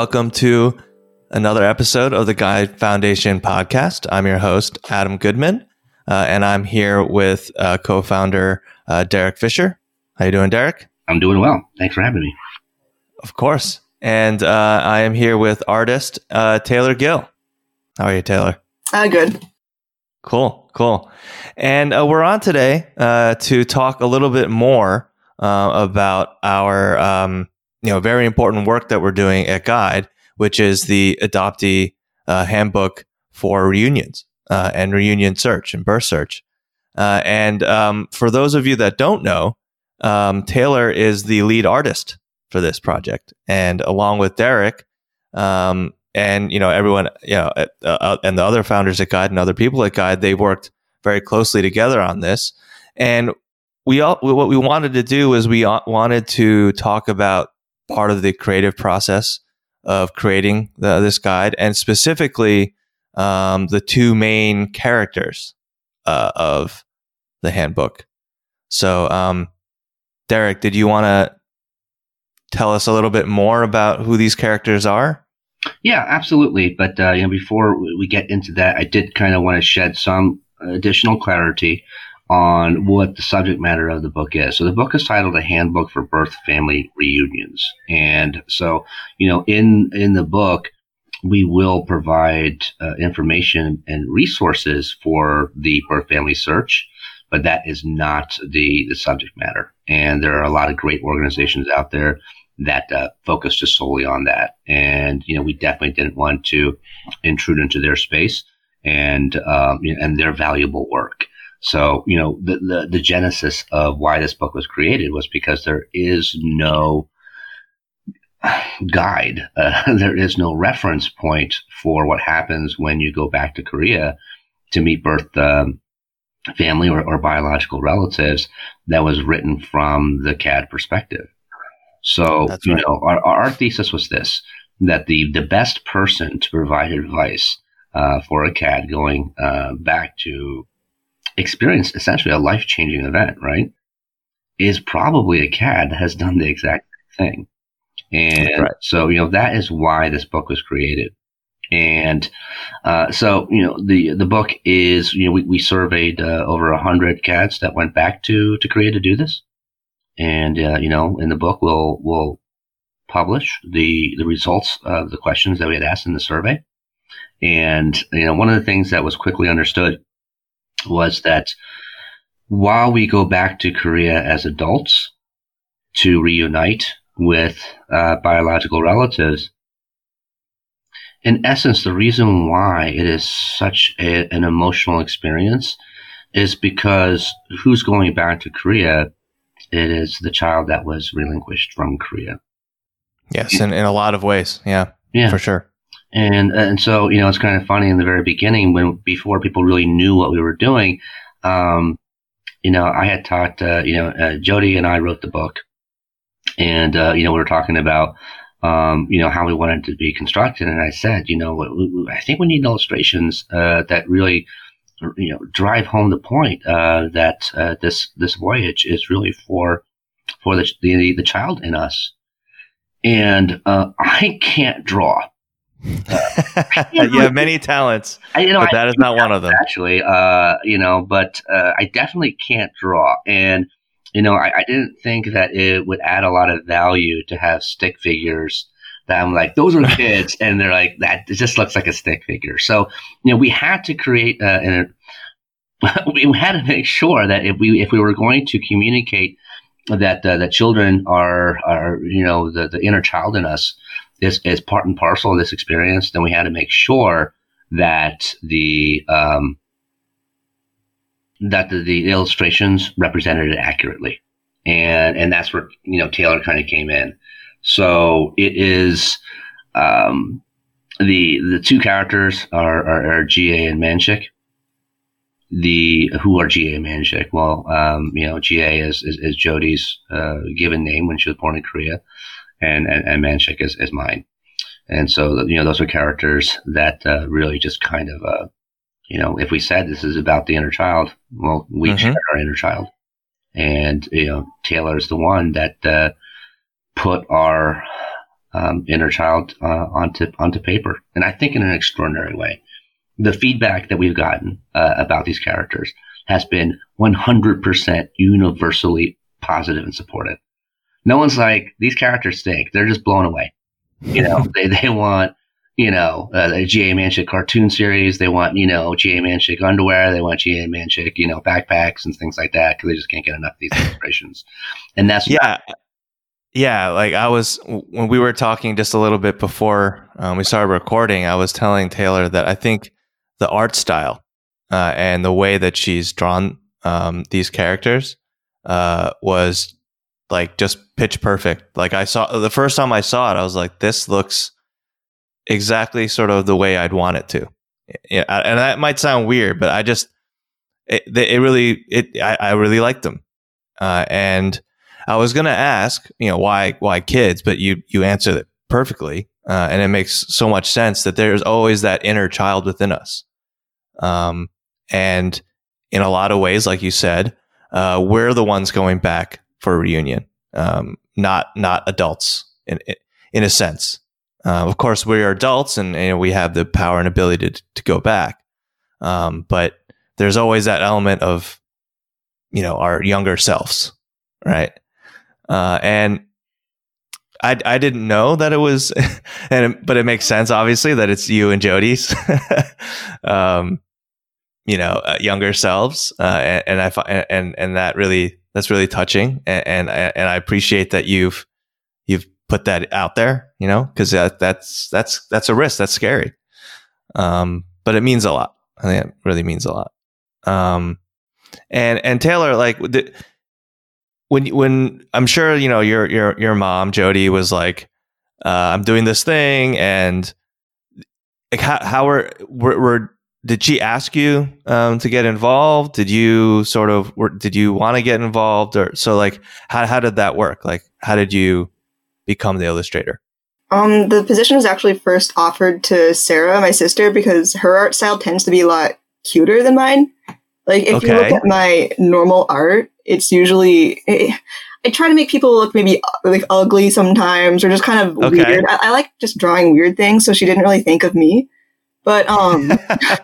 Welcome to another episode of the Gide Foundation podcast. I'm your host, Adam Goodman, uh, and I'm here with uh, co-founder uh, Derek Fisher. How you doing, Derek? I'm doing well. Thanks for having me. Of course. And uh, I am here with artist uh, Taylor Gill. How are you, Taylor? Uh, good. Cool, cool. And uh, we're on today uh, to talk a little bit more uh, about our, um, you know, very important work that we're doing at Gide, which is the adoptee uh, handbook for reunions uh, and reunion search and birth search. Uh, and um, for those of you that don't know, um, Taylor is the lead artist for this project, and along with Derek, um, and you know everyone you know uh, uh, and the other founders at Gide and other people at Gide they worked very closely together on this and we all what we wanted to do is we wanted to talk about part of the creative process of creating the, this guide and specifically um, the two main characters uh, of the handbook so um, derek did you want to tell us a little bit more about who these characters are yeah, absolutely. But uh, you know, before we get into that, I did kind of want to shed some additional clarity on what the subject matter of the book is. So the book is titled "A Handbook for Birth Family Reunions," and so you know, in in the book, we will provide uh, information and resources for the birth family search. But that is not the, the subject matter. And there are a lot of great organizations out there that uh, focused just solely on that. And you know, we definitely didn't want to intrude into their space and um, and their valuable work. So you know, the, the the genesis of why this book was created was because there is no guide. Uh, there is no reference point for what happens when you go back to Korea to meet birth um, family or, or biological relatives that was written from the KAD perspective. So, right. you know, our, our thesis was this that the, the best person to provide advice uh, for a KAD going uh, back to experience essentially a life changing event, right, is probably a KAD that has done the exact thing. And right. so, you know, that is why this book was created. And uh, so, you know, the the book is, you know, we, we surveyed uh, over a hundred KADs that went back to to Korea to do this. And, uh, you know, in the book, we'll, we'll publish the, the results of the questions that we had asked in the survey. And, you know, one of the things that was quickly understood was that while we go back to Korea as adults to reunite with uh, biological relatives, in essence, the reason why it is such a, an emotional experience is because who's going back to Korea it is the child that was relinquished from Korea. Yes, in, in a lot of ways. Yeah. Yeah. For sure. And and so, you know, it's kind of funny in the very beginning when before people really knew what we were doing, um, you know, I had talked, uh, you know, uh, Jodi and I wrote the book and, uh, you know, we were talking about, um, you know, how we wanted to be constructed. And I said, you know, I think we need illustrations, uh, that really, you know drive home the point uh, that uh, this this voyage is really for for the the, the child in us, and uh, I can't draw. you have many talents, I, you know, but that is not one of them. Actually, uh, you know, but uh, I definitely can't draw, and you know, I, I didn't think that it would add a lot of value to have stick figures that I'm like, those are kids, and they're like, that it just looks like a stick figure. So, you know, we had to create, uh, an, we had to make sure that if we if we were going to communicate that uh, that children are are you know the the inner child in us is is part and parcel of this experience, then we had to make sure that the um, that the, the illustrations represented it accurately, and and that's where you know Taylor kind of came in. So it is um, the the two characters are, are, are JeeAe and ManSik. The who are JeeAe and ManSik? Well, um, you know, JeeAe is is, is Jodi's uh, given name when she was born in Korea, and and, and ManSik is, is mine. And so you know, those are characters that uh, really just kind of uh, you know, if we said this is about the inner child, well, we mm-hmm. share our inner child And, you know, Taylor is the one that, uh, put our, um, inner child, uh, onto, onto paper. And I think in an extraordinary way. The feedback that we've gotten, uh, about these characters has been 100% universally positive and supportive. No one's like, these characters stink. They're just blown away. You know, they, they want, you know, uh, a JeeAe ManSik cartoon series. They want, you know, JeeAe ManSik underwear. They want JeeAe ManSik, you know, backpacks and things like that because they just can't get enough of these illustrations. And that's yeah. Yeah, like I was when we were talking just a little bit before um, we started recording, I was telling Taylor that I think the art style uh, and the way that she's drawn um, these characters uh, was like just pitch perfect. Like I saw the first time I saw it, I was like, this looks exactly sort of the way I'd want it to. Yeah, and that might sound weird, but I just it, it really it I, I really liked them, uh, and I was gonna ask you know why why kids, but you you answered it perfectly, uh, and it makes so much sense that there's always that inner child within us, um, and in a lot of ways, like you said, uh, we're the ones going back for a reunion, um, not not adults in in a sense. Uh, of course, we are adults and, and, we have the power and ability to, to go back. Um, but there's always that element of, you know, our younger selves, right? Uh, and I, I didn't know that it was, and but it makes sense obviously that it's you and Jodi's, um, you know, uh, younger selves, uh, and, and, I and and that really that's really touching, and, and and I appreciate that you've you've put that out there, you know, because that, that's that's that's a risk. That's scary, um, but it means a lot. I think it really means a lot. Um, and and Taylor, like the, when when I'm sure you know your your your mom Jodi was like, uh, I'm doing this thing, and like how how were were, were did she ask you um, to get involved? Did you sort of were, did you want to get involved or so like how how did that work? Like how did you become the illustrator? Um, the position was actually first offered to Sarah, my sister, because her art style tends to be a lot cuter than mine. Like if okay. you look at my normal art, it's usually it, I try to make people look maybe like ugly sometimes or just kind of okay. weird. I, I, like just drawing weird things, so she didn't really think of me. But um,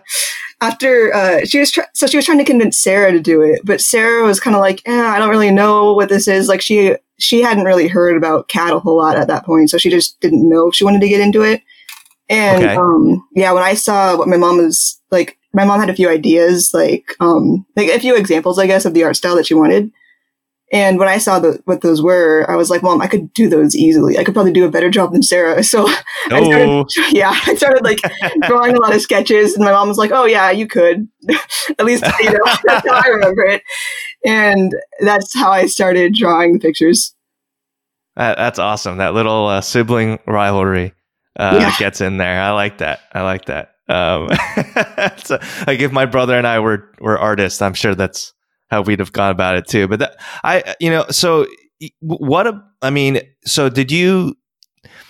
after uh, she was tr- so she was trying to convince Sarah to do it, but Sarah was kind of like, eh, I don't really know what this is. Like she she hadn't really heard about KAD a whole lot at that point, so she just didn't know if she wanted to get into it. And okay. um, yeah, when I saw what my mom was like, my mom had a few ideas, like um, like a few examples, I guess, of the art style that she wanted. And when I saw the, what those were, I was like, Mom, I could do those easily. I could probably do a better job than Sarah. So oh. I started, yeah, I started like drawing a lot of sketches. And my mom was like, Oh, yeah, you could. At least, you know, that's how I remember it. And that's how I started drawing the pictures. that's awesome. That little uh, sibling rivalry uh, yeah. gets in there. I like that. I like that. Um, so, like if my brother and I were were artists, I'm sure that's how we'd have gone about it too. But that, I, you know, so what? A, I mean, so did you?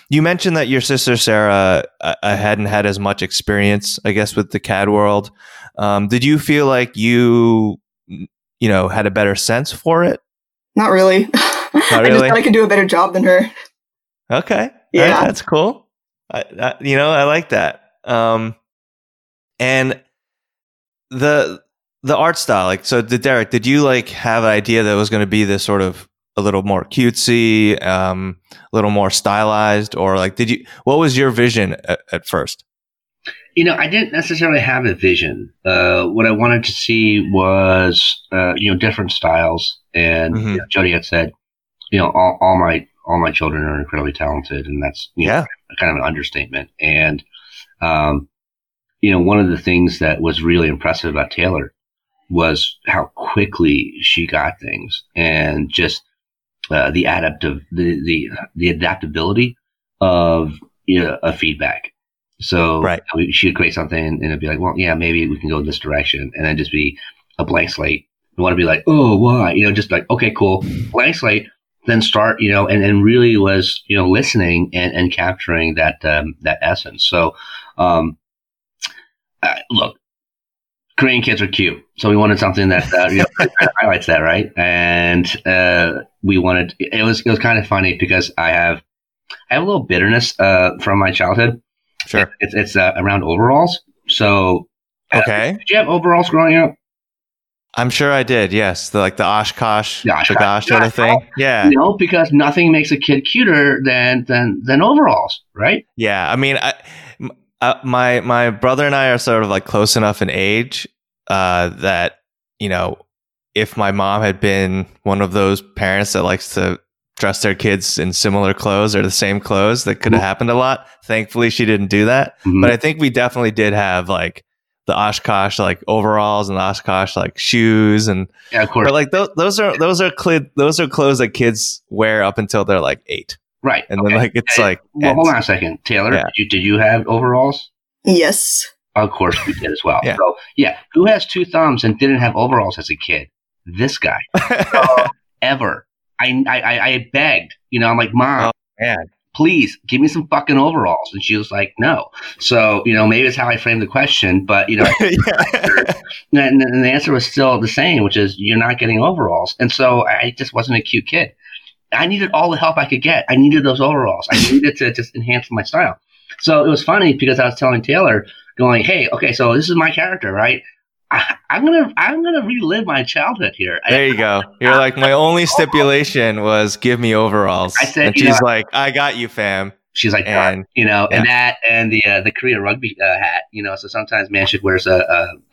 You mentioned that your sister Sarah uh, uh, hadn't had as much experience, I guess, with the KAD world. Um, did you feel like you, you know, had a better sense for it? Not really. Not really. I just thought I could do a better job than her. Okay. Yeah, right, that's cool. I, I, you know, I like that. Um, and the the art style, like, so did Derek, did you like have an idea that was going to be this sort of a little more cutesy, um, a little more stylized, or like, did you, what was your vision at, at first? You know, I didn't necessarily have a vision. Uh, what I wanted to see was, uh, you know, different styles. And mm-hmm. you know, Jodi had said, you know, all, all, my all my children are incredibly talented, and that's yeah, know, kind of an understatement. And um, you know, one of the things that was really impressive about Taylor was how quickly she got things and just uh, the adaptive the, the the adaptability of you know, a feedback. So right. she would create something and it'd be like, well, yeah, maybe we can go this direction, and then just be a blank slate. You want to be like, oh, why? You know, just like, okay, cool, blank slate. Then start, you know, and, and really was, you know, listening and, and capturing that um, that essence. So, um, uh, look, Korean kids are cute, so we wanted something that uh, you know, highlights that, right? And uh, we wanted it was it was kind of funny because I have I have a little bitterness uh, from my childhood. Sure, it's it's uh, around overalls. So uh, okay, did you have overalls growing up? I'm sure I did. Yes, the, like the Oshkosh, the, Oshkosh, gosh sort of thing. Yeah, you know, because nothing makes a kid cuter than than than overalls, right? Yeah, I mean, I, uh, my my brother and I are sort of like close enough in age uh, that you know, if my mom had been one of those parents that likes to dress their kids in similar clothes or the same clothes, that could have mm-hmm. happened a lot. Thankfully, she didn't do that. Mm-hmm. But I think we definitely did have like the Oshkosh like overalls and the Oshkosh like shoes and yeah, of course. But like those those are those are cl- those are clothes that kids wear up until they're like eight. Right. And okay. then like it's like well, hold on a second, Taylor. Yeah. Did you did you have overalls? Yes. Of course we did as well. yeah. So yeah, who has two thumbs and didn't have overalls as a kid? This guy. uh, ever. I, I I begged. You know, I'm like, mom, oh, man please give me some fucking overalls. And she was like, no. So, you know, maybe it's how I framed the question, but, you know, and, and, the answer was still the same, which is you're not getting overalls. And so I just wasn't a cute kid. I needed all the help I could get. I needed those overalls. I needed to just enhance my style. So it was funny because I was telling Taylor, going, hey, okay, so this is my character, right? I, am gonna I'm gonna relive my childhood here. There you go. You're like my only stipulation was give me overalls. I said, and she's know, like, I got you, fam. She's like, and, you know, yeah. and that and the uh, the Korean rugby uh, hat. You know, so sometimes ManSik wears a,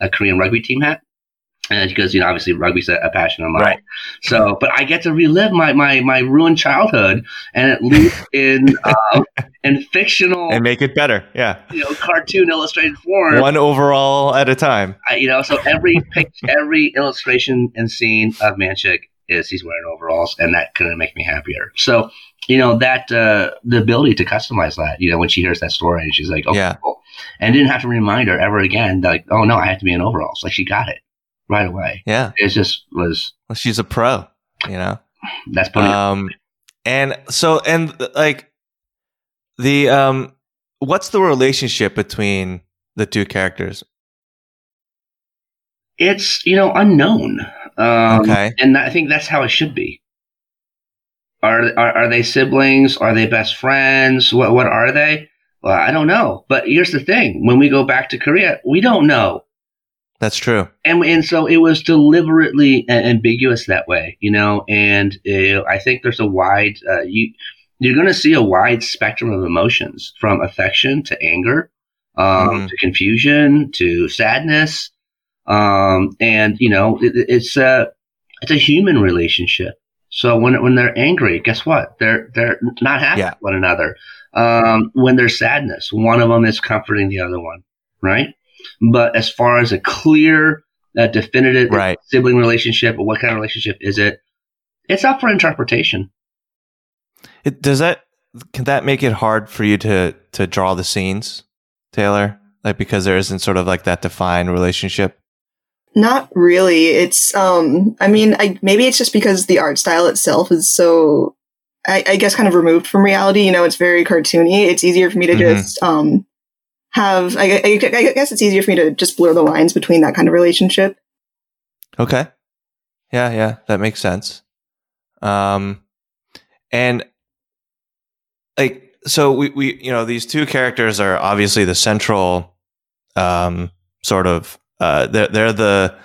a, a Korean rugby team hat and because you know obviously rugby's a, a passion of mine. Right. So, but I get to relive my my my ruined childhood and at least in uh, in fictional and make it better. Yeah, you know, cartoon illustrated form, one overall at a time. I, you know, so every pic, every illustration and scene of ManSik is he's wearing overalls, and that couldn't make me happier. So. You know that uh, the ability to customize that. You know when she hears that story and she's like, "Oh, yeah," cool. and didn't have to remind her ever again. Like, "Oh no, I have to be in overalls." Like she got it right away. Yeah. It just was. Well, she's a pro, you know? That's pretty. Um, and so, and like the, um, what's the relationship between the two characters? It's, you know, unknown. Um, okay. And I think that's how it should be. Are, are, are they siblings? Are they best friends? What, what are they? Well, I don't know. But here's the thing. When we go back to Korea, we don't know that's true. And and so it was deliberately ambiguous that way, you know. And uh, I think there's a wide uh, you you're going to see a wide spectrum of emotions from affection to anger, um, mm to confusion to sadness, um, and you know it, it's a it's a human relationship. So when when they're angry, guess what? They're they're not happy yeah. with one another. Um, when there's sadness, one of them is comforting the other one, right? But as far as a clear, uh, definitive right. sibling relationship or what kind of relationship is it, it's up for interpretation. It, does that can that make it hard for you to to draw the scenes, Taylor? Like because there isn't sort of like that defined relationship. Not really. It's um. I mean, I maybe it's just because the art style itself is so. I, I guess kind of removed from reality. You know, it's very cartoony. It's easier for me to mm-hmm. just um have I, I, I, guess it's easier for me to just blur the lines between that kind of relationship. Okay. Yeah yeah that makes sense. Um and like so we we you know these two characters are obviously the central um sort of uh they're, they're the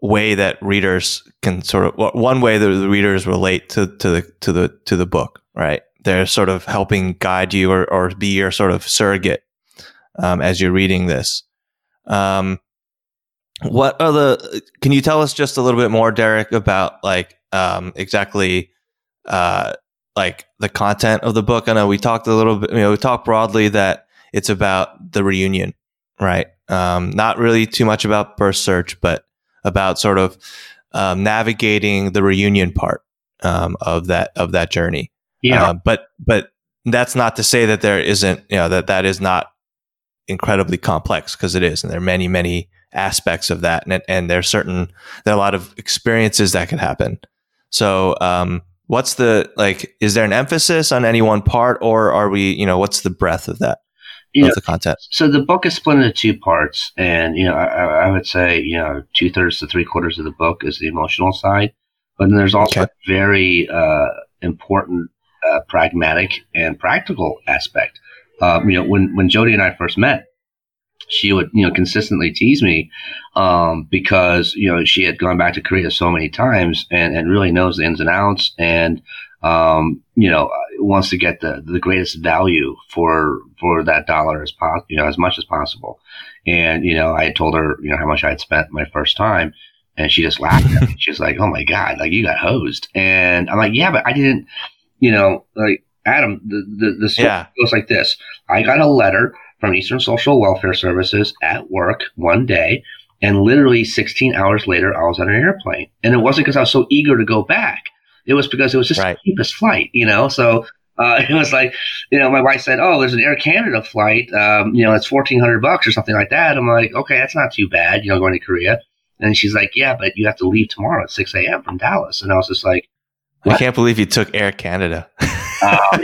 way that readers can sort of one way that the readers relate to to the to the to the book right? They're sort of helping guide you or, or be your sort of surrogate um, as you're reading this. Um, what are the? Can you tell us just a little bit more, Derek, about like um, exactly uh, like the content of the book? I know we talked a little bit. You know, we talked broadly that it's about the reunion, right? Um, not really too much about birth search, but about sort of um, navigating the reunion part um, of that of that journey. Yeah. Uh, but but that's not to say that there isn't you know that that is not incredibly complex because it is, and there are many, many aspects of that, and and there's certain there are a lot of experiences that can happen. So, um, what's the like? Is there an emphasis on any one part, or are we, you know, what's the breadth of that? you of know, the content. so the book is split into two parts, and you know, I, I would say you know two thirds to three quarters of the book is the emotional side, but then there's also Okay. a very uh, important uh, pragmatic and practical aspect. Um, you know, when when Jodi and I first met, she would you know consistently tease me um, because you know she had gone back to Korea so many times and and really knows the ins and outs and um, you know wants to get the the greatest value for for that dollar as possible you know as much as possible. And you know I had told her you know how much I had spent my first time and she just laughed at me. She was like oh my god like you got hosed. And I'm like yeah but I didn't you know like Adam the the, the story Yeah. goes like this I got a letter from Eastern Social Welfare Services at work one day. And literally 16 hours later, I was on an airplane. And it wasn't because I was so eager to go back. It was because it was just Right. the cheapest flight, you know? So uh, it was like, you know, my wife said, Oh, there's an Air Canada flight. Um, you know, it's 1400 bucks or something like that. I'm like, okay, that's not too bad, you know, going to Korea. And she's like, yeah, but you have to leave tomorrow at 6 a.m. from Dallas. And I was just like, I can't believe you took Air Canada. Oh,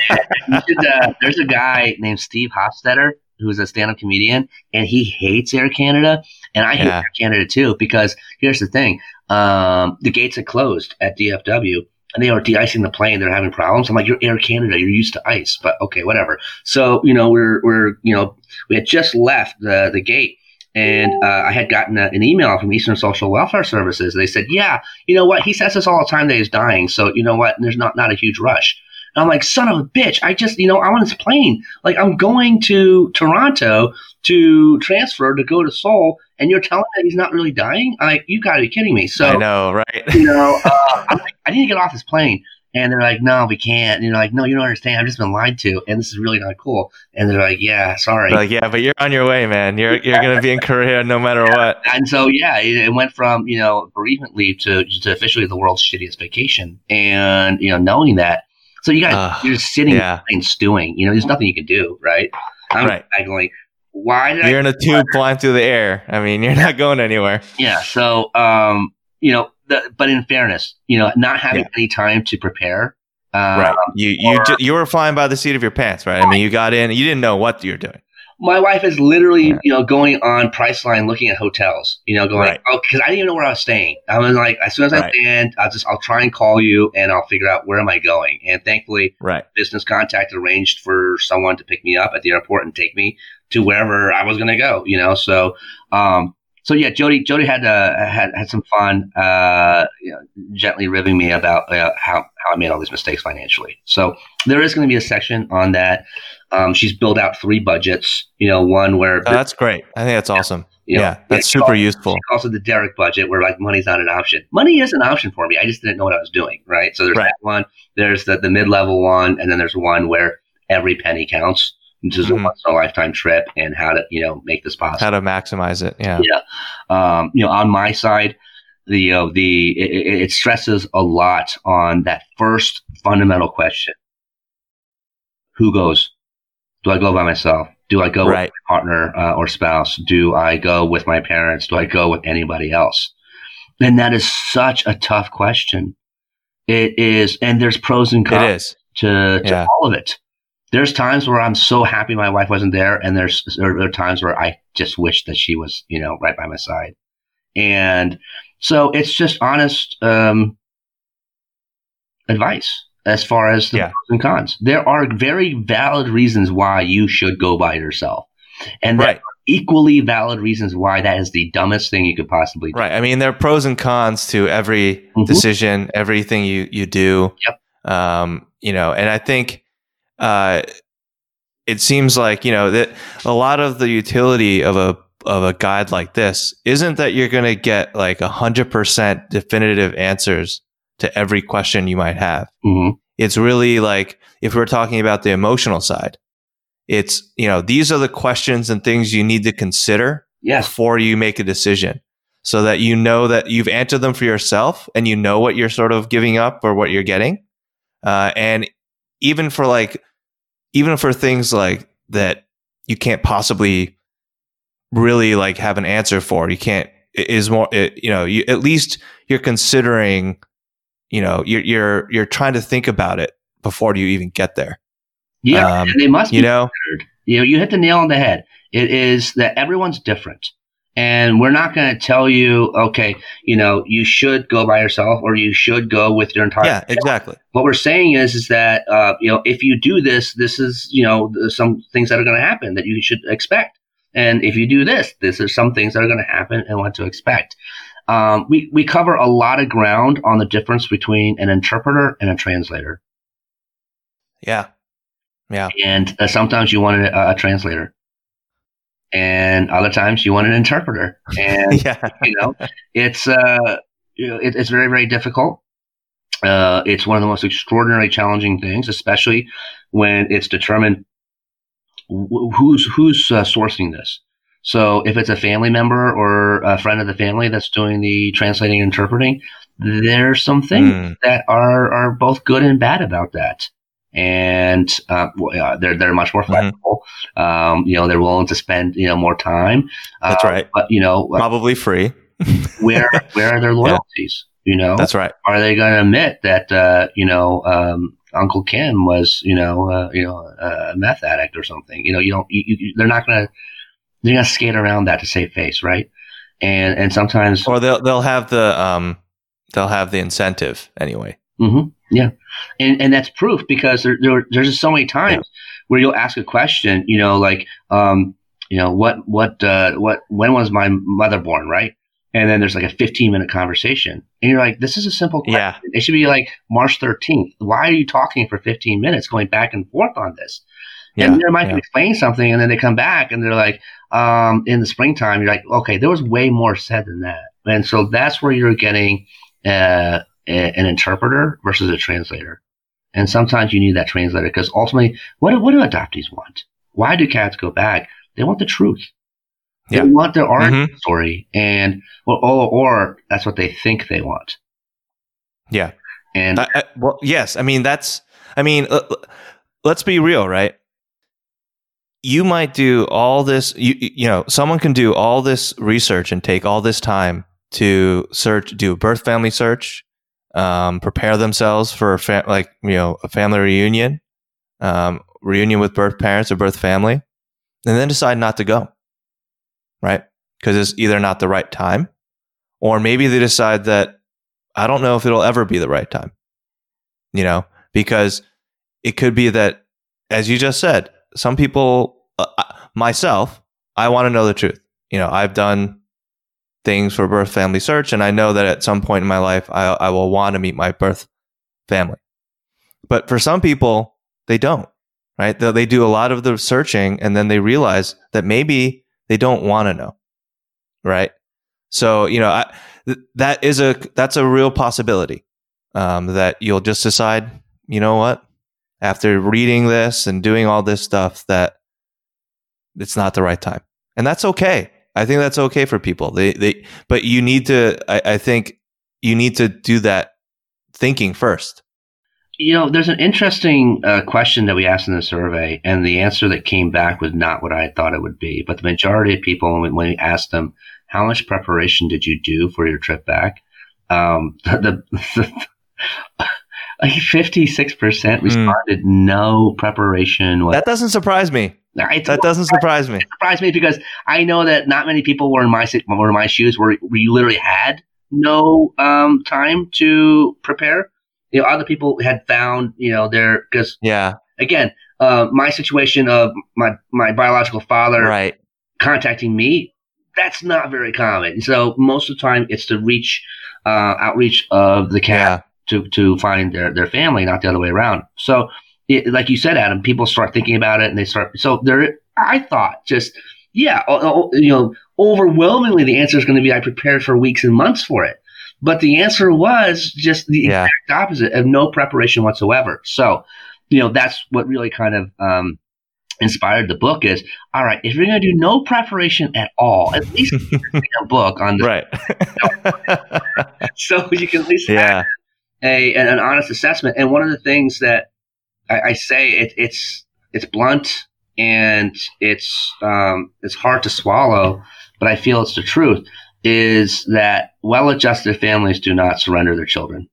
should, uh, there's a guy named Steve Hofstetter who's a stand-up comedian, and he hates Air Canada, and I hate Air Canada too because here's the thing: um, the gates are closed at DFW, and they are de-icing the plane. They're having problems. I'm like, you're Air Canada, you're used to ice, but okay, whatever. So you know, we're we're you know, we had just left the the gate. And uh, I had gotten a, an email from Eastern Social Welfare Services. They said, "Yeah, you know what? He says this all the time that he's dying. So you know what? There's not not a huge rush." And I'm like, "Son of a bitch! I just, you know, I want his plane. Like, I'm going to Toronto to transfer to go to Seoul, and you're telling me that he's not really dying? I'm like, you got to be kidding me. So, I know, right? you know, uh, I'm like, I need to get off this plane. And they're like, no, we can't. And you're like, no, you don't understand. I've just been lied to, and this is really not cool. And they're like, yeah, sorry. like, yeah, but you're on your way, man. You're you're gonna be in Korea no matter what. and so, yeah, it, it went from you know bereavement leave to, to officially the world's shittiest vacation. And you know, knowing that, so you got Ugh, you're just sitting yeah. and stewing. You know, there's nothing you can do, right? I'm Right. going, why did You're in a tube flying through the air. I mean, you're not going anywhere. Yeah. So, um, you know, the, but in fairness, you know, not having Yeah. any time to prepare. Um, right. You you or- ju- you were flying by the seat of your pants, right? I mean, you got in. You didn't know what you were doing. My wife is literally, you know, going on Priceline looking at hotels. You know, going, Right. oh, because I didn't even know where I was staying. I was like, as soon as I Right. land, I'll just, I'll try and call you, and I'll figure out where am I going. And thankfully, Right. business contact arranged for someone to pick me up at the airport and take me to wherever I was going to go. You know, so um, so yeah, Jodi Jodi had uh, had had some fun, uh, you know, gently ribbing me about uh, how how I made all these mistakes financially. So there is going to be a section on that. Um, she's built out three budgets. You know, one where Oh, that's great. I think that's awesome. you know, yeah, that's super calls- useful. Also, the Derek budget, where like money's not an option. Money is an option for me. I just didn't know what I was doing. Right. So there's Right. that one. There's the the mid level one, and then there's one where every penny counts. This is Mhm. a once in a lifetime trip, and how to you know make this possible. How to maximize it? Yeah. Yeah. Um, you know, on my side, the uh, the it, it stresses a lot on that first fundamental question: Who goes? Do I go by myself? Do I go with my partner uh, or spouse? Do I go with my parents? Do I go with anybody else? And that is such a tough question. It is, and there's pros and cons to, to Yeah. all of it. There's times where I'm so happy my wife wasn't there, and there's there, are times where I just wish that she was, you know, right by my side. And so it's just honest um, advice as far as the Yeah. pros and cons. There are very valid reasons why you should go by yourself, and there Right. are equally valid reasons why that is the dumbest thing you could possibly do. Right. I mean, there are pros and cons to every Mhm. decision, everything you you do. Yep. Um, you know, and I think uh, it seems like you know that a lot of the utility of a of a guide like this isn't that you're going to get like a hundred percent definitive answers to every question you might have. Mhm. It's really like if we're talking about the emotional side, it's you know these are the questions and things you need to consider Yes. before you make a decision so that you know that you've answered them for yourself and you know what you're sort of giving up or what you're getting. Uh, and even for like, even for things like that you can't possibly really like have an answer for, you can't, it is more, it, you know, you, at least you're considering, you know, you're, you're, you're trying to think about it before you even get there. Yeah, Um, and they must You be know? considered. You know, you hit the nail on the head. It is that everyone's different. And we're not going to tell you, okay, you know, you should go by yourself or you should go with your entire. Yeah, exactly. What we're saying is, is that, uh, you know, if you do this, this is, you know, some things that are going to happen that you should expect. And if you do this, this is some things that are going to happen and what to expect. Um, we, we cover a lot of ground on the difference between an interpreter and a translator. Yeah. Yeah. And uh, sometimes you want a, a translator and other times you want an interpreter. And yeah. you know, it's uh, it, it's very very difficult. Uh, it's one of the most extraordinary, challenging things, especially when it's determined who's who's uh, sourcing this. So if it's a family member or a friend of the family that's doing the translating and interpreting, there's some things mm. that are are both good and bad about that and uh, they're they're much more mm-hmm. flexible. Mm-hmm. Um, you know, they're willing to spend you know more time. That's uh, right. But you know, probably free. where where are their loyalties? Yeah. You know, that's right. Are they going to admit that uh, you know um, Uncle Kim was you know uh, you know a meth addict or something? You know, you don't. You, you, they're not going to. They're going to skate around that to save face, right? And and sometimes, or they'll they'll have the um they'll have the incentive anyway. Mm-hmm. Yeah, and and that's proof because there, there there's just so many times yeah. where you'll ask a question, you know, like, um, you know, what what uh, what when was my mother born, right? And then there's like a 15 minute conversation, and you're like, this is a simple question. Yeah. It should be like March 13th. Why are you talking for 15 minutes, going back and forth on this? Yeah, and they might yeah. explain something, and then they come back and they're like, um, in the springtime, you're like, okay, there was way more said than that, and so that's where you're getting. Uh, an interpreter versus a translator. And sometimes you need that translator because ultimately, what, what do adoptees want? Why do KADs go back? They want the truth. Yeah. They want their origin mm-hmm. story, and or, or, or that's what they think they want. Yeah. And I, I, well, yes, I mean that's. I mean, uh, let's be real, right? You might do all this. You you know, someone can do all this research and take all this time to search, do a birth family search, um, prepare themselves for a fa- like you know a family reunion, um, reunion with birth parents or birth family, and then decide not to go, right? Because it's either not the right time, or maybe they decide that I don't know if it'll ever be the right time, you know, because it could be that, as you just said, some people, uh, myself, I want to know the truth. You know, I've done things for birth family search. And I know that at some point in my life, I, I will want to meet my birth family. But for some people, they don't, right? They, do a lot of the searching and then they realize that maybe they don't want to know, right? So, you know, I, th- that is a, that's a real possibility um, that you'll just decide, you know what, after reading this and doing all this stuff, that it's not the right time. And that's okay. I think that's okay for people. They they but you need to I, I think you need to do that thinking first. You know, there's an interesting uh, question that we asked in the survey, and the answer that came back was not what I thought it would be. But the majority of people, when we, when we asked them, how much preparation did you do for your trip back? Um, the, the, like 56% responded mm. no preparation. That doesn't surprise me. Right? That doesn't surprise me. It surprised me because I know that not many people were in my were in my shoes where, where you literally had no um, time to prepare. You know, other people had found you know their because yeah. Again, uh, my situation of my my biological father right. contacting me that's not very common. So most of the time, it's the reach uh, outreach of the KAD yeah. To to find their their family, not the other way around. So it, like you said, Adam, people start thinking about it and they start. So there, I thought just, yeah, you know, overwhelmingly the answer is going to be I prepared for weeks and months for it. But the answer was just the yeah. exact opposite of no preparation whatsoever. So, you know, that's what really kind of, um, inspired the book is all right if you're going to do no preparation at all at least a book on this right so you can at least yeah. A an honest assessment and one of the things that I, I say it, it's it's blunt and it's um, it's hard to swallow, but I feel it's the truth. Is that well-adjusted families do not surrender their children?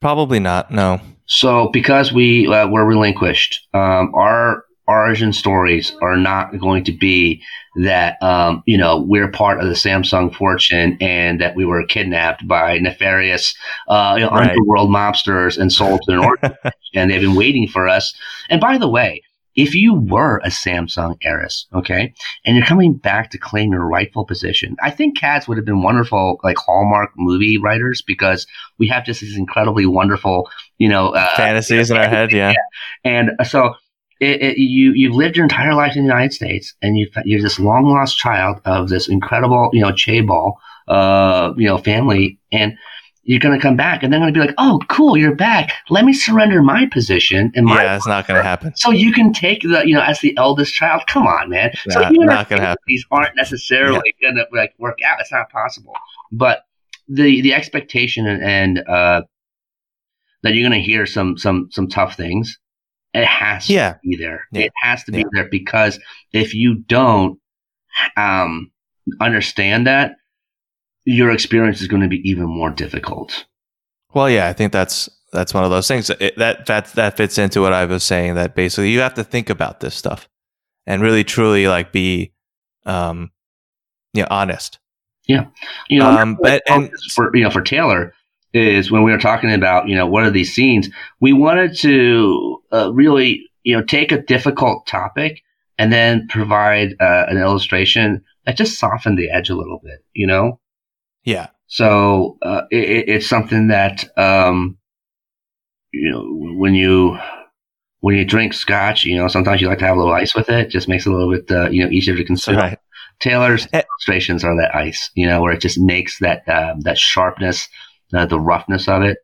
Probably not. No. So because we uh, were relinquished, um, our origin stories are not going to be that um, you know we're part of the Samsung fortune and that we were kidnapped by nefarious uh, you know, right. underworld mobsters and sold to an orphanage and they've been waiting for us. And by the way, if you were a Samsung heiress, okay, and you're coming back to claim your rightful position, I think KADs would have been wonderful, like Hallmark movie writers, because we have just these incredibly wonderful, you know, uh, fantasies in our head, yeah. yeah. And so it, it, you you've lived your entire life in the United States, and you you're this long lost child of this incredible, you know, chaebol, uh, you know, family, and you're going to come back and they're going to be like, oh, cool, you're back. Let me surrender my position. And my yeah, it's not going to happen. So you can take the, you know, as the eldest child. Come on, man. Nah, so not going to happen. These aren't necessarily yeah. going to like work out. It's not possible. But the the expectation and, and uh, that you're going to hear some some some tough things, it has yeah. to be there. Yeah. It has to be there because if you don't um, understand that, your experience is going to be even more difficult. Well, yeah, I think that's that's one of those things it, that that that fits into what I was saying. That basically you have to think about this stuff and really truly like be, um, you know, honest. Yeah, you know, um, but and for you know for Taylor is when we were talking about you know what are these scenes we wanted to uh, really you know take a difficult topic and then provide uh, an illustration that just softened the edge a little bit you know yeah. So uh, it, it's something that um, you know when you when you drink scotch, you know sometimes you like to have a little ice with it. Just makes it a little bit uh, you know easier to consume. Right. Taylor's eh. illustrations are that ice, you know, where it just makes that um, that sharpness, uh, the roughness of it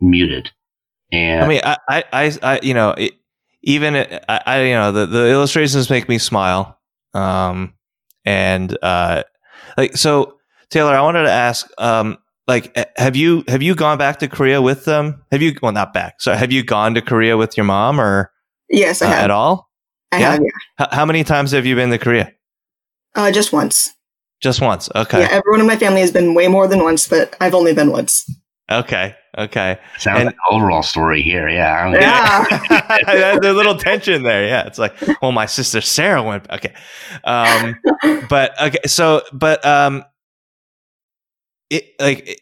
muted. And I mean, I, I, I you know, it, even it, I, I, you know, the, the illustrations make me smile. Um, and uh, like so, Taylor, I wanted to ask, um, like, have you have you gone back to Korea with them? Have you? Well, not back. So, have you gone to Korea with your mom, or yes, I uh, have. at all? I yeah? have. Yeah. H- how many times have you been to Korea? Uh, just once. Just once. Okay. Yeah, everyone in my family has been way more than once, but I've only been once. Okay. Okay. Sounds and, like an overall story here. Yeah. Yeah. There's a little tension there. Yeah. It's like, well, my sister Sarah went. Okay. Um, but okay. So, but um, it like it,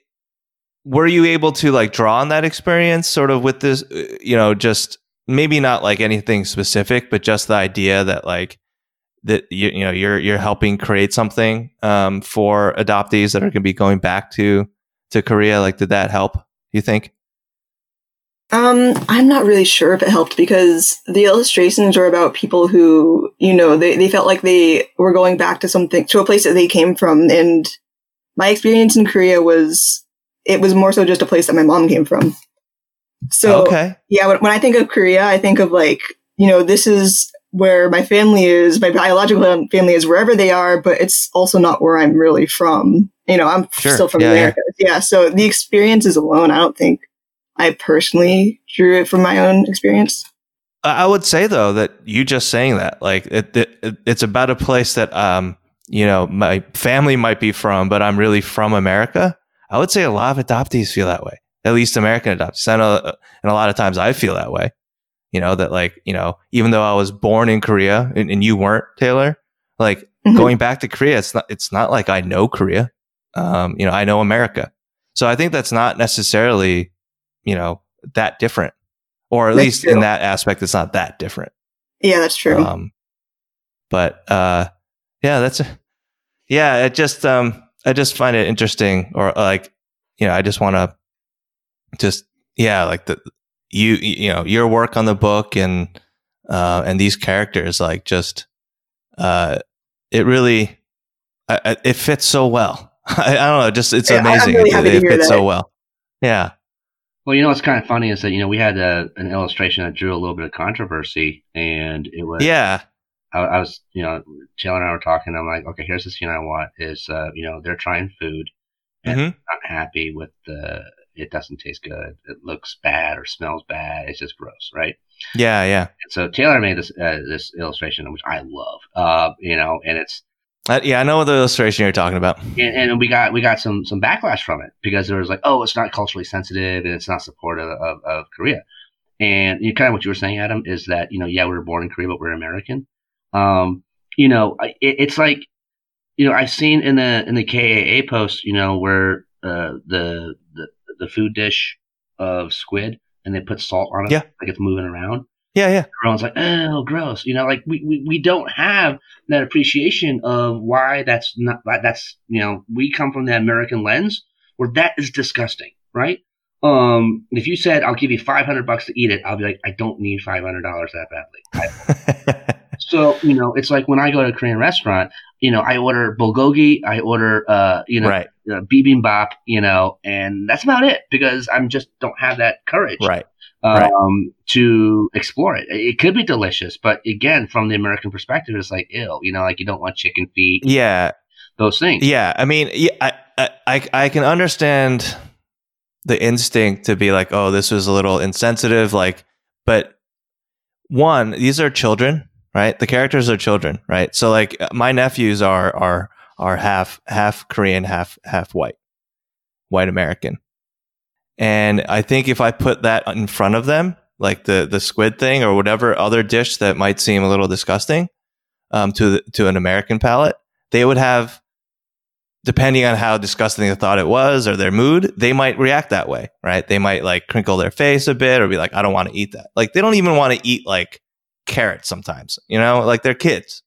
were you able to like draw on that experience sort of with this uh, you know just maybe not like anything specific but just the idea that like that you, you know you're you're helping create something um, for adoptees that are going to be going back to to Korea like did that help you think um, I'm not really sure if it helped because the illustrations are about people who, you know, they, they felt like they were going back to something, to a place that they came from and my experience in Korea was it was more so just a place that my mom came from. So okay. yeah, when, when I think of Korea, I think of like, you know, this is where my family is, my biological family is wherever they are, but it's also not where I'm really from. You know, I'm sure. still from yeah, America. Yeah. yeah. So the experiences alone, I don't think I personally drew it from my own experience. I would say though that you just saying that, like it, it it's about a place that um you know, my family might be from, but I'm really from America. I would say a lot of adoptees feel that way. At least American adoptees. I know, uh, and a lot of times I feel that way. You know that like you know, even though I was born in Korea and, and you weren't, Taylor, like mm-hmm. going back to Korea, it's not it's not like I know Korea. Um, you know, I know America. So I think that's not necessarily, you know, that different, or at that's least true. in that aspect, it's not that different. Yeah, that's true. Um, but uh, yeah, that's yeah. It just um, I just find it interesting, or like you know, I just want to just yeah, like the you you know your work on the book and uh, and these characters, like just uh, it really I, it fits so well. I, I, don't know, just it's yeah, amazing. Really it, it fits so well. Yeah. Well, you know what's kind of funny is that you know we had a, an illustration that drew a little bit of controversy, and it was yeah I, I, was, you know, Taylor and I were talking. I'm like, okay, here's the scene I want is, uh, you know, they're trying food and mm-hmm. not happy with the, it doesn't taste good. It looks bad or smells bad. It's just gross, right? Yeah, yeah. And so Taylor made this uh, this illustration, which I love. Uh, you know, and it's uh, yeah, I know what the illustration you're talking about. And, and, we got we got some some backlash from it because there was like, oh, it's not culturally sensitive and it's not supportive of, of Korea. And you know, kind of what you were saying, Adam, is that you know, yeah, we were born in Korea, but we're American. Um, you know, it, it's like, you know, I've seen in the in the KAA post, you know, where uh, the the the food dish of squid and they put salt on it, yeah. like it's moving around. Yeah, yeah. Everyone's like, oh, gross. You know, like we, we, we don't have that appreciation of why that's not, that's, you know, we come from the American lens where that is disgusting, right? Um, if you said, I'll give you 500 bucks to eat it, I'll be like, I don't need $500 that badly. so, you know, it's like when I go to a Korean restaurant, you know, I order bulgogi, I order, uh, you know, right. uh, bibimbap, you know, and that's about it because I'm just don't have that courage. Right um, right. to explore it. It could be delicious, but again, from the American perspective, it's like ill. You know, like you don't want chicken feet. Yeah, those things. Yeah, I mean, yeah, I, I, I can understand the instinct to be like, oh, this was a little insensitive, like, but one, these are children, right? The characters are children, right? So, like, my nephews are are are half half Korean, half half white, white American and I think if I put that in front of them, like the the squid thing or whatever other dish that might seem a little disgusting um, to the, to an American palate, they would have, depending on how disgusting they thought it was or their mood, they might react that way, right? They might like crinkle their face a bit or be like, I don't want to eat that. Like they don't even want to eat like carrots sometimes, you know, like they're kids.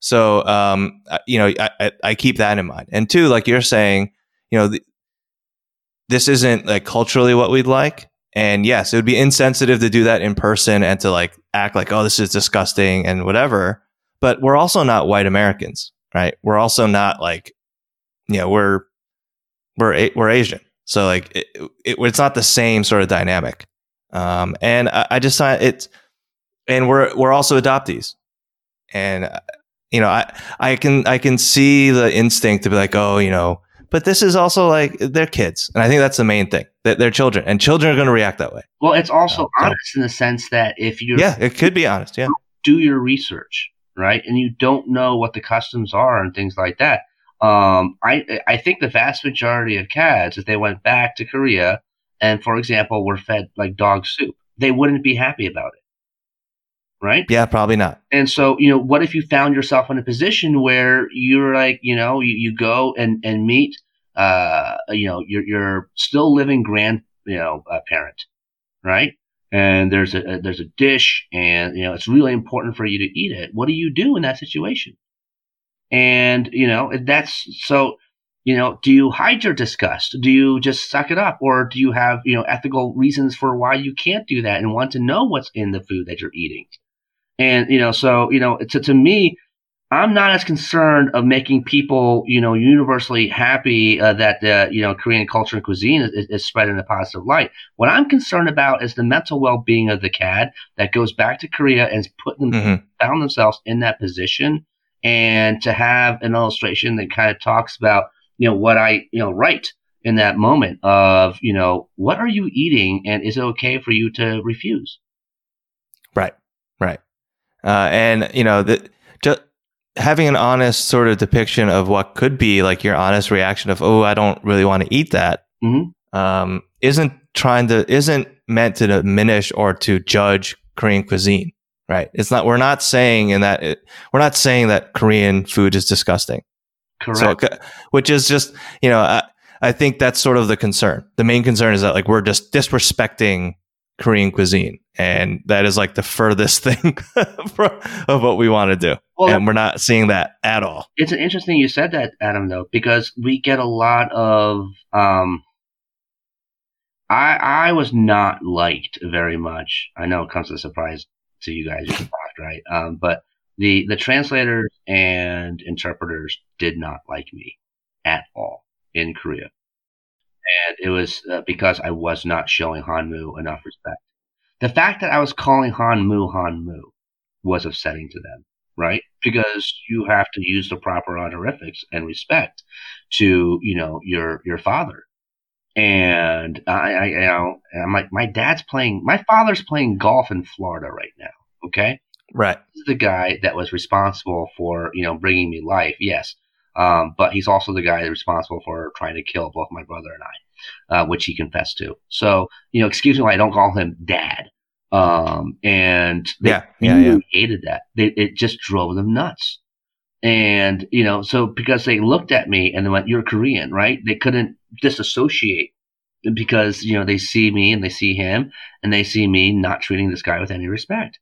So, um, you know, I, I, I keep that in mind. And two, like you're saying, you know, this isn't like culturally what we'd like. And yes, it would be insensitive to do that in person and to like act like, oh, this is disgusting and whatever. But we're also not white Americans, right? We're also not like, you know, we're we're we're Asian, so like it, it, it's not the same sort of dynamic. Um, and I, I just find it's, and we're we're also adoptees, and you know, I I can I can see the instinct to be like, oh, you know, but this is also like they're kids, and I think that's the main thing that they're children, and children are going to react that way. Well, it's also uh, honest so. in the sense that if you yeah, it could be honest, yeah, do your research right, and you don't know what the customs are and things like that. Um, I I think the vast majority of KADs, if they went back to Korea and, for example, were fed like dog soup, they wouldn't be happy about it right? Yeah, probably not. And so, you know, what if you found yourself in a position where you're like, you know, you, you go and, and meet, uh, you know, your, your still living grand, you know, uh, parent, right? And there's a, a, there's a dish and, you know, it's really important for you to eat it. What do you do in that situation? And, you know, that's so, you know, do you hide your disgust? Do you just suck it up? Or do you have, you know, ethical reasons for why you can't do that and want to know what's in the food that you're eating? And, you know, so, you know, to, to me, I'm not as concerned of making people, you know, universally happy uh, that, uh, you know, Korean culture and cuisine is, is, spread in a positive light. What I'm concerned about is the mental well-being of the KAD that goes back to Korea and put them, mm-hmm. found themselves in that position. And to have an illustration that kind of talks about, you know, what I, you know, write in that moment of, you know, what are you eating and is it okay for you to refuse? Right, right. Uh, and you know, the, just having an honest sort of depiction of what could be like your honest reaction of, oh, I don't really want to eat that, mm-hmm. um, isn't trying to isn't meant to diminish or to judge Korean cuisine. Right? It's not. We're not saying in that it, we're not saying that Korean food is disgusting. Correct. So, which is just you know, I, I think that's sort of the concern. The main concern is that like we're just disrespecting Korean cuisine. And that is like the furthest thing of what we want to do. Well, and we're not seeing that at all. It's interesting you said that, Adam, though, because we get a lot of. Um, I I was not liked very much. I know it comes as a surprise to you guys, right? Um, but the the translators and interpreters did not like me at all in Korea and it was uh, because I was not showing Hanmu enough respect. The fact that I was calling Han Mu Hanmu Hanmu was upsetting to them, right? Because you have to use the proper honorifics and respect to, you know, your your father. And I, I you know, I'm like, my dad's playing, my father's playing golf in Florida right now. Okay, right. He's the guy that was responsible for, you know, bringing me life. Yes, um, but he's also the guy responsible for trying to kill both my brother and I, uh, which he confessed to. So, you know, excuse me why I don't call him dad. Um, and they yeah, yeah, yeah. hated that. They, it just drove them nuts. And, you know, so because they looked at me and they went, you're Korean, right? They couldn't disassociate because, you know, they see me and they see him and they see me not treating this guy with any respect.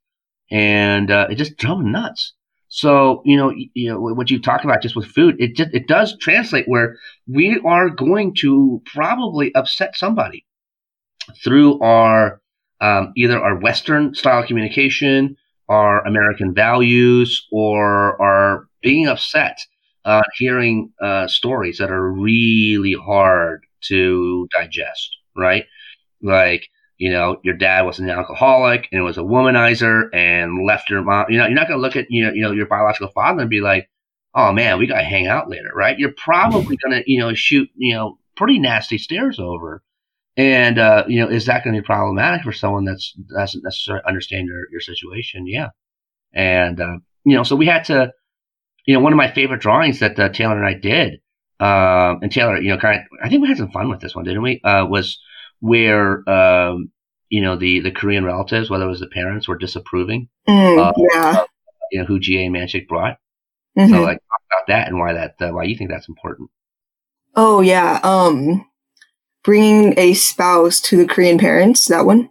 And, uh, it just drove them nuts. So, you know, you know, what you talked about just with food, it just, it does translate where we are going to probably upset somebody through our um, either our Western style communication, our American values, or our being upset uh, hearing uh, stories that are really hard to digest, right? Like, you know, your dad was an alcoholic and was a womanizer and left your mom. You know, you're not going to look at you know, you know your biological father and be like, "Oh man, we got to hang out later," right? You're probably going to you know shoot you know pretty nasty stares over and uh, you know, is that going to be problematic for someone that's doesn't necessarily understand your your situation? Yeah, and uh, you know, so we had to, you know, one of my favorite drawings that uh, Taylor and I did, um, and Taylor, you know, kind of, I think we had some fun with this one, didn't we? Uh, was where um, you know the the Korean relatives, whether it was the parents, were disapproving. Mm, yeah. you know who JeeAe ManSik brought. Mm-hmm. So like talk about that and why that uh, why you think that's important. Oh yeah. Um bringing a spouse to the Korean parents. That one.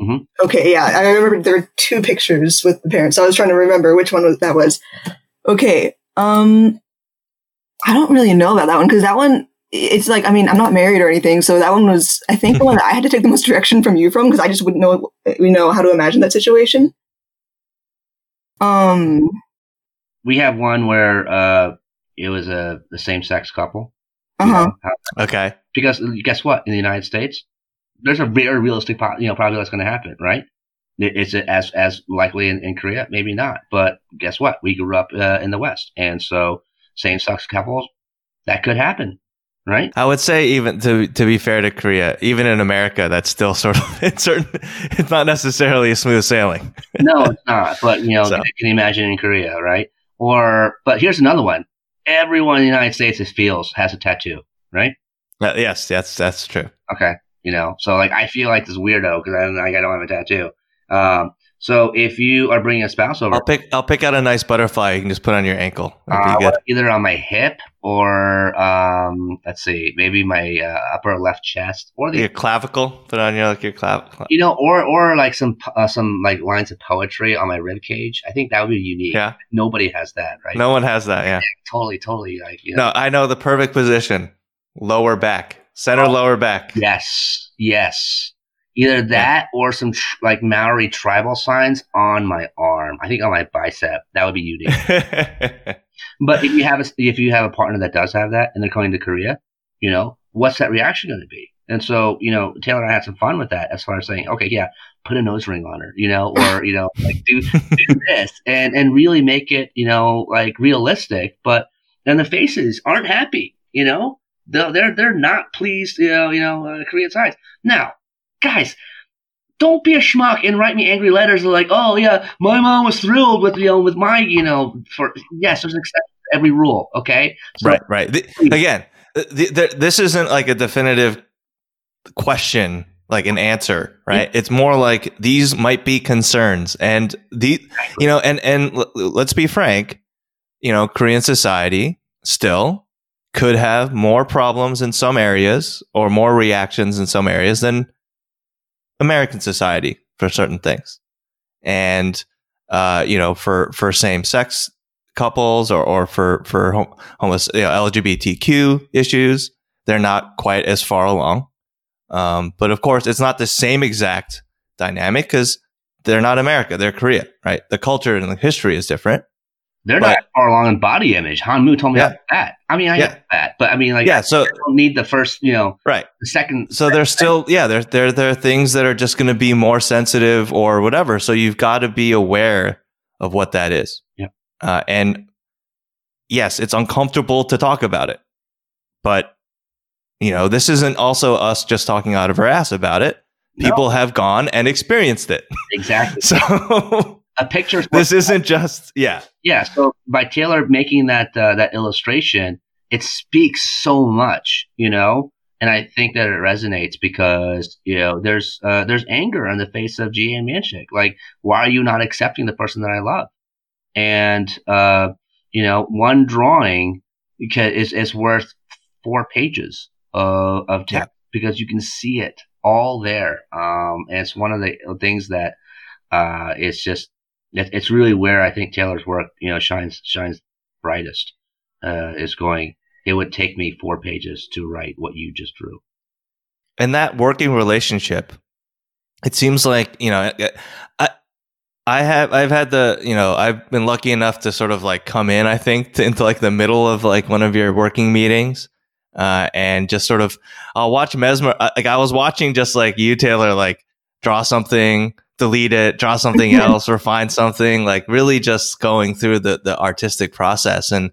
Mm-hmm. Okay, yeah, I remember there were two pictures with the parents. I was trying to remember which one was that was. Okay, um, I don't really know about that one because that one, it's like, I mean, I'm not married or anything, so that one was, I think, the one that I had to take the most direction from you from because I just wouldn't know, you know, how to imagine that situation. Um, we have one where uh, it was a the same sex couple. Uh huh. Okay. Because guess what? In the United States, there's a very realistic, you know, probably that's going to happen, right? Is it as as likely in, in Korea? Maybe not. But guess what? We grew up uh, in the West, and so same-sex couples that could happen, right? I would say even to to be fair to Korea, even in America, that's still sort of it's certain. It's not necessarily a smooth sailing. no, it's not. But you know, so. can you imagine in Korea, right? Or but here's another one. Everyone in the United States feels has a tattoo, right? Uh, yes, that's that's true. Okay, you know, so like I feel like this weirdo because I don't, I don't have a tattoo. Um, so if you are bringing a spouse over, I'll pick I'll pick out a nice butterfly you can just put on your ankle. Uh, either on my hip or um, let's see, maybe my uh, upper left chest or the your clavicle. Put on your like your clavicle. You know, or or like some uh, some like lines of poetry on my rib cage. I think that would be unique. Yeah, nobody has that, right? No one has that. Yeah, yeah totally, totally. Like you know. no, I know the perfect position lower back, center oh, lower back. Yes, yes. Either that or some tr- like Maori tribal signs on my arm. I think on my bicep. That would be unique. but if you have a if you have a partner that does have that and they're coming to Korea, you know, what's that reaction going to be? And so, you know, Taylor and I had some fun with that as far as saying, okay, yeah, put a nose ring on her, you know, or, you know, like do, do this and, and really make it, you know, like realistic. But then the faces aren't happy, you know, they're they're not pleased, you know, you know, uh, Korean sides. Now, guys, don't be a schmuck and write me angry letters like, oh yeah, my mom was thrilled with you know with my you know for yes, there's an exception to every rule. Okay, so, right, right. The, again, the, the, this isn't like a definitive question like an answer, right? It's more like these might be concerns, and the you know, and and l- let's be frank, you know, Korean society still could have more problems in some areas or more reactions in some areas than American society for certain things. And, uh, you know, for, for same sex couples or, or for, for hom- homeless, you know, LGBTQ issues, they're not quite as far along. Um, but of course, it's not the same exact dynamic because they're not America, they're Korea, right? The culture and the history is different. They're but, not far along in body image. Hanmu told me yeah. that. I mean, I yeah. get that, but I mean, like, yeah. So don't need the first, you know, right. The second. So there's still, yeah, there, there, there are things that are just going to be more sensitive or whatever. So you've got to be aware of what that is. Yeah. Uh, and yes, it's uncomfortable to talk about it, but you know, this isn't also us just talking out of our ass about it. People no. have gone and experienced it. Exactly. so a picture. This isn't just yeah. Yeah. So by Taylor making that uh, that illustration, it speaks so much, you know. and I think that it resonates because you know there's uh, there's anger on the face of JeeAe ManSik. Like, why are you not accepting the person that I love? And uh, you know, one drawing is is worth four pages of, of text yeah. because you can see it all there. Um, and it's one of the things that uh, it's just it's really where I think Taylor's work you know shines shines brightest. Uh, is going it would take me four pages to write what you just drew. And that working relationship, it seems like you know, I I have I've had the you know I've been lucky enough to sort of like come in I think to, into like the middle of like one of your working meetings. Uh, and just sort of, I'll watch Mesmer. Uh, like I was watching just like you, Taylor, like draw something, delete it, draw something else, refine something, like really just going through the, the artistic process. And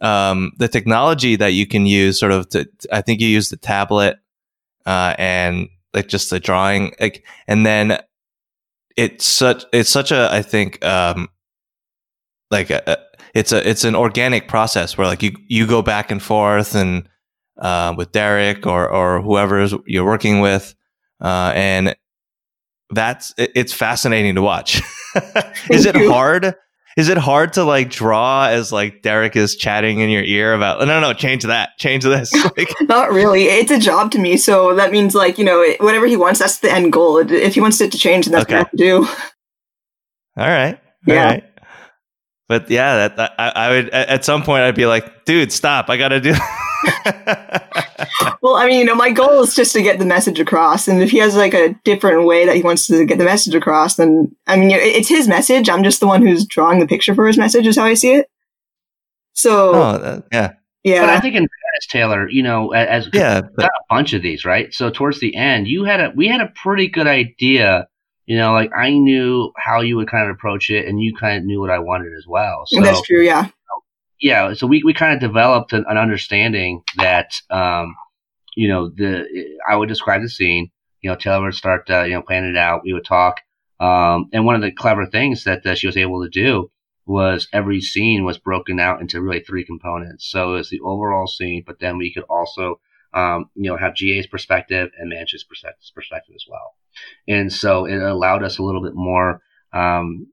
um, the technology that you can use sort of to, I think you use the tablet, uh, and like just the drawing, like, and then it's such, it's such a, I think, um, like a, a, it's a, it's an organic process where like you, you go back and forth and, uh, with Derek or, or whoever you're working with. Uh, and that's, it, it's fascinating to watch. Is it hard? is it hard to like draw as like Derek is chatting in your ear about? No, no, change that, change this. Like, not really. It's a job to me, so that means like you know whatever he wants, that's the end goal. If he wants it to change, then that's okay. what I have to do. All right. All yeah. Right. But yeah, that, that I, I, would at some point I'd be like, dude, stop! I got to do. well, I mean, you know, my goal is just to get the message across, and if he has like a different way that he wants to get the message across, then I mean, it's his message. I'm just the one who's drawing the picture for his message. Is how I see it. So, oh, uh, yeah, yeah. But I think in fairness, Taylor, you know, as yeah, but, got a bunch of these, right? So towards the end, you had a we had a pretty good idea. You know, like I knew how you would kind of approach it, and you kind of knew what I wanted as well. So, That's true, yeah yeah, so we, we kind of developed an, an understanding that, um, you know, the I would describe the scene. You know, Taylor would start, uh, you know, planning it out. We would talk, um, and one of the clever things that uh, she was able to do was every scene was broken out into really three components. So it was the overall scene, but then we could also, um, you know, have JeeAe's perspective and ManSik's perspective as well. And so it allowed us a little bit more, um,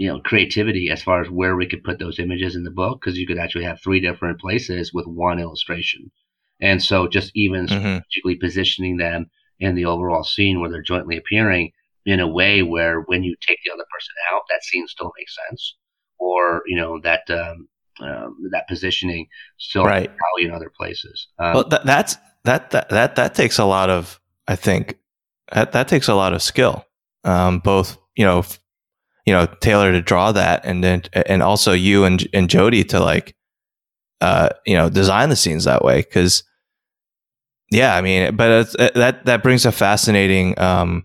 you know creativity as far as where we could put those images in the book because you could actually have three different places with one illustration and so just even mm-hmm. strategically positioning them in the overall scene where they're jointly appearing in a way where when you take the other person out that scene still makes sense or you know that um, um, that positioning still right. in other places um, well that, that's that, that that that takes a lot of i think that, that takes a lot of skill um, both you know you know Taylor to draw that, and then and also you and and Jodi to like, uh, you know, design the scenes that way. Because, yeah, I mean, but uh, that that brings a fascinating um,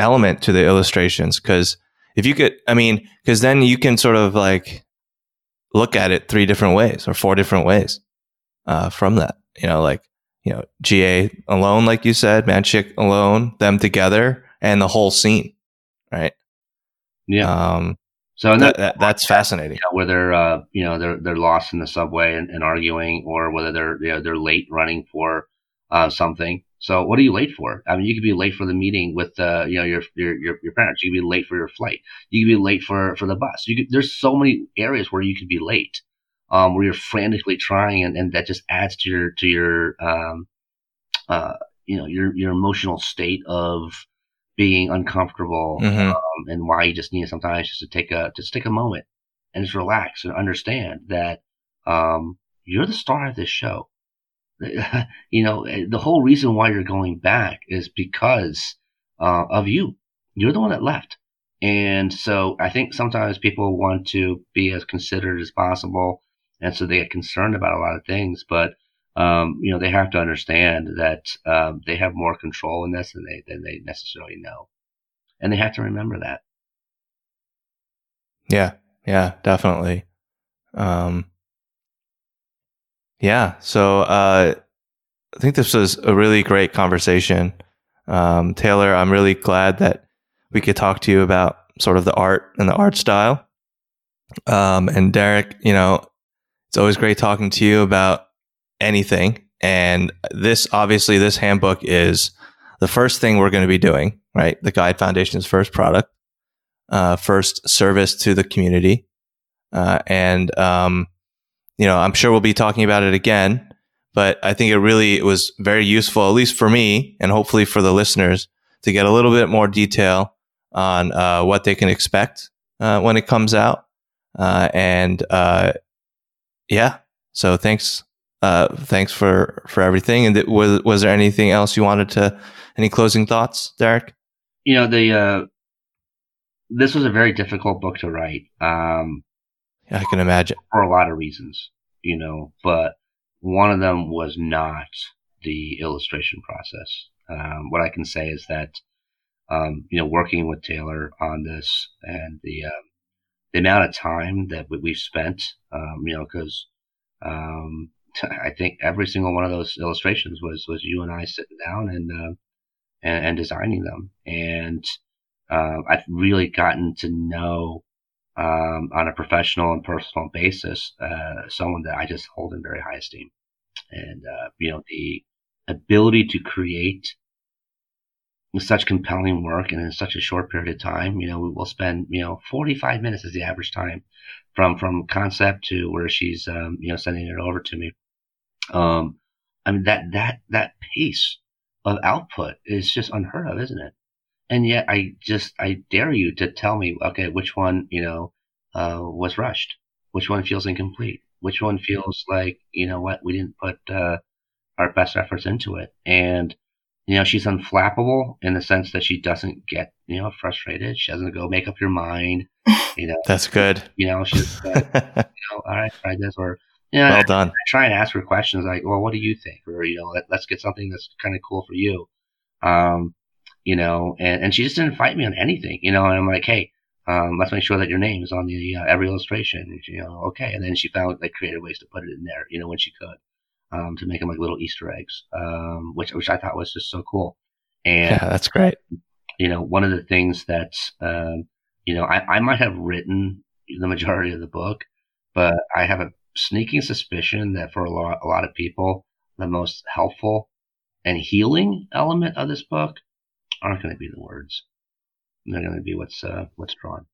element to the illustrations. Because if you could, I mean, because then you can sort of like look at it three different ways or four different ways uh, from that. You know, like you know, JeeAe alone, like you said, ManSik alone, them together, and the whole scene, right? Yeah. Um, so that, that, that's fascinating. Know, whether uh, you know they're they're lost in the subway and, and arguing, or whether they're you know, they're late running for uh, something. So what are you late for? I mean, you could be late for the meeting with uh, you know your, your your your parents. You could be late for your flight. You could be late for for the bus. You could, there's so many areas where you could be late, um, where you're frantically trying, and, and that just adds to your to your um, uh, you know your your emotional state of being uncomfortable mm-hmm. um, and why you just need sometimes just to take a just take a moment and just relax and understand that um, you're the star of this show. you know, eh, the whole reason why you're going back is because uh, of you. You're the one that left. And so I think sometimes people want to be as considerate as possible. And so they get concerned about a lot of things. But um, you know, they have to understand that um, they have more control in this than they than they necessarily know, and they have to remember that. Yeah, yeah, definitely. Um, yeah, so uh, I think this was a really great conversation, um, Taylor. I'm really glad that we could talk to you about sort of the art and the art style. Um, and Derek, you know, it's always great talking to you about anything. And this, obviously, this handbook is the first thing we're going to be doing, right? The Gide Foundation's first product, uh, first service to the community. Uh, and, um, you know, I'm sure we'll be talking about it again, but I think it really it was very useful, at least for me, and hopefully for the listeners, to get a little bit more detail on uh, what they can expect uh, when it comes out. Uh, and uh, yeah, so thanks, uh, thanks for for everything. And th- was was there anything else you wanted to? Any closing thoughts, Derek? You know the uh, this was a very difficult book to write. Um, I can imagine for a lot of reasons, you know, but one of them was not the illustration process. Um, what I can say is that, um, you know, working with Taylor on this and the uh, the amount of time that we've spent, um, you know, because um, I think every single one of those illustrations was was you and I sitting down and uh, and, and, designing them, and uh, I've really gotten to know um, on a professional and personal basis uh, someone that I just hold in very high esteem, and uh, you know the ability to create such compelling work and in such a short period of time. You know, we will spend, you know, 45 minutes is the average time from, from concept to where she's, um, you know, sending it over to me. Um, I mean, that, that, that pace of output is just unheard of, isn't it? And yet I just, I dare you to tell me, okay, which one, you know, uh, was rushed? Which one feels incomplete? Which one feels like, you know what, we didn't put, uh, our best efforts into it. And, you know, she's unflappable in the sense that she doesn't get, you know, frustrated. She doesn't go make up your mind. You know, that's good. You know, she's, uh, you know, all right, try this or, you know, well done. I, I try and ask her questions like, well, what do you think? Or, you know, let, us get something that's kind of cool for you. Um, you know, and, and she just didn't fight me on anything, you know, and I'm like, hey, um, let's make sure that your name is on the uh, every illustration. And she, you know, okay. And then she found like creative ways to put it in there, you know, when she could um, to make them like little Easter eggs, um, which which I thought was just so cool. And yeah, that's great. You know, one of the things that um, you know I, I might have written the majority of the book, but I have a sneaking suspicion that for a lot a lot of people, the most helpful and healing element of this book aren't going to be the words. They're going to be what's uh, what's drawn.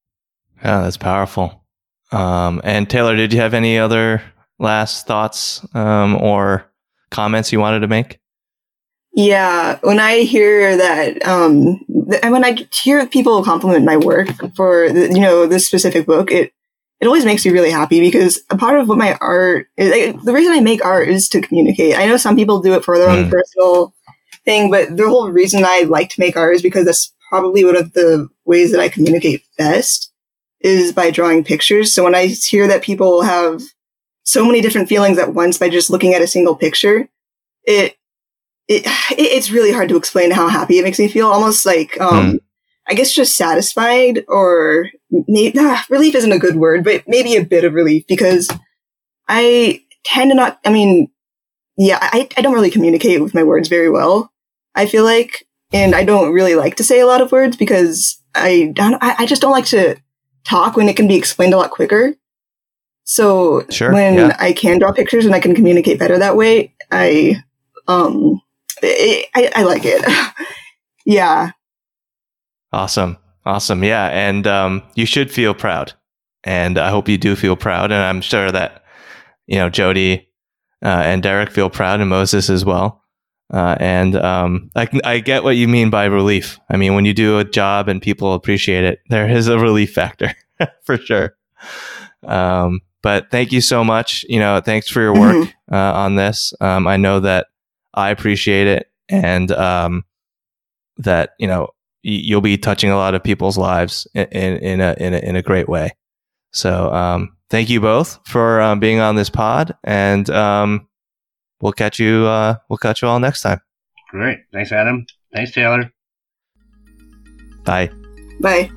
Yeah, that's powerful. Um, and Taylor, did you have any other last thoughts um, or comments you wanted to make? Yeah, when I hear that, um, and when I hear people compliment my work for you know this specific book, it it always makes me really happy because a part of what my art is, like, the reason I make art is to communicate. I know some people do it for their own mm. personal thing, but the whole reason I like to make art is because that's probably one of the ways that I communicate best is by drawing pictures. So when I hear that people have so many different feelings at once by just looking at a single picture. It, it, it's really hard to explain how happy it makes me feel. Almost like, um, mm. I guess just satisfied or maybe, ah, relief isn't a good word, but maybe a bit of relief because I tend to not, I mean, yeah, I, I don't really communicate with my words very well. I feel like, and I don't really like to say a lot of words because I don't, I, I just don't like to talk when it can be explained a lot quicker. So sure, when yeah. I can draw pictures and I can communicate better that way, I, um, it, I, I like it. yeah. Awesome. Awesome. Yeah. And, um, you should feel proud. And I hope you do feel proud. And I'm sure that, you know, Jodi, uh, and Derek feel proud and Moses as well. Uh, and um, I, I get what you mean by relief. I mean, when you do a job and people appreciate it, there is a relief factor for sure. Um, but thank you so much. You know, thanks for your work mm-hmm. uh, on this. Um, I know that I appreciate it, and um, that you know y- you'll be touching a lot of people's lives in, in, in a in a in a great way. So um, thank you both for um, being on this pod, and um, we'll catch you. Uh, we'll catch you all next time. Great. Thanks, Adam. Thanks, Taylor. Bye. Bye.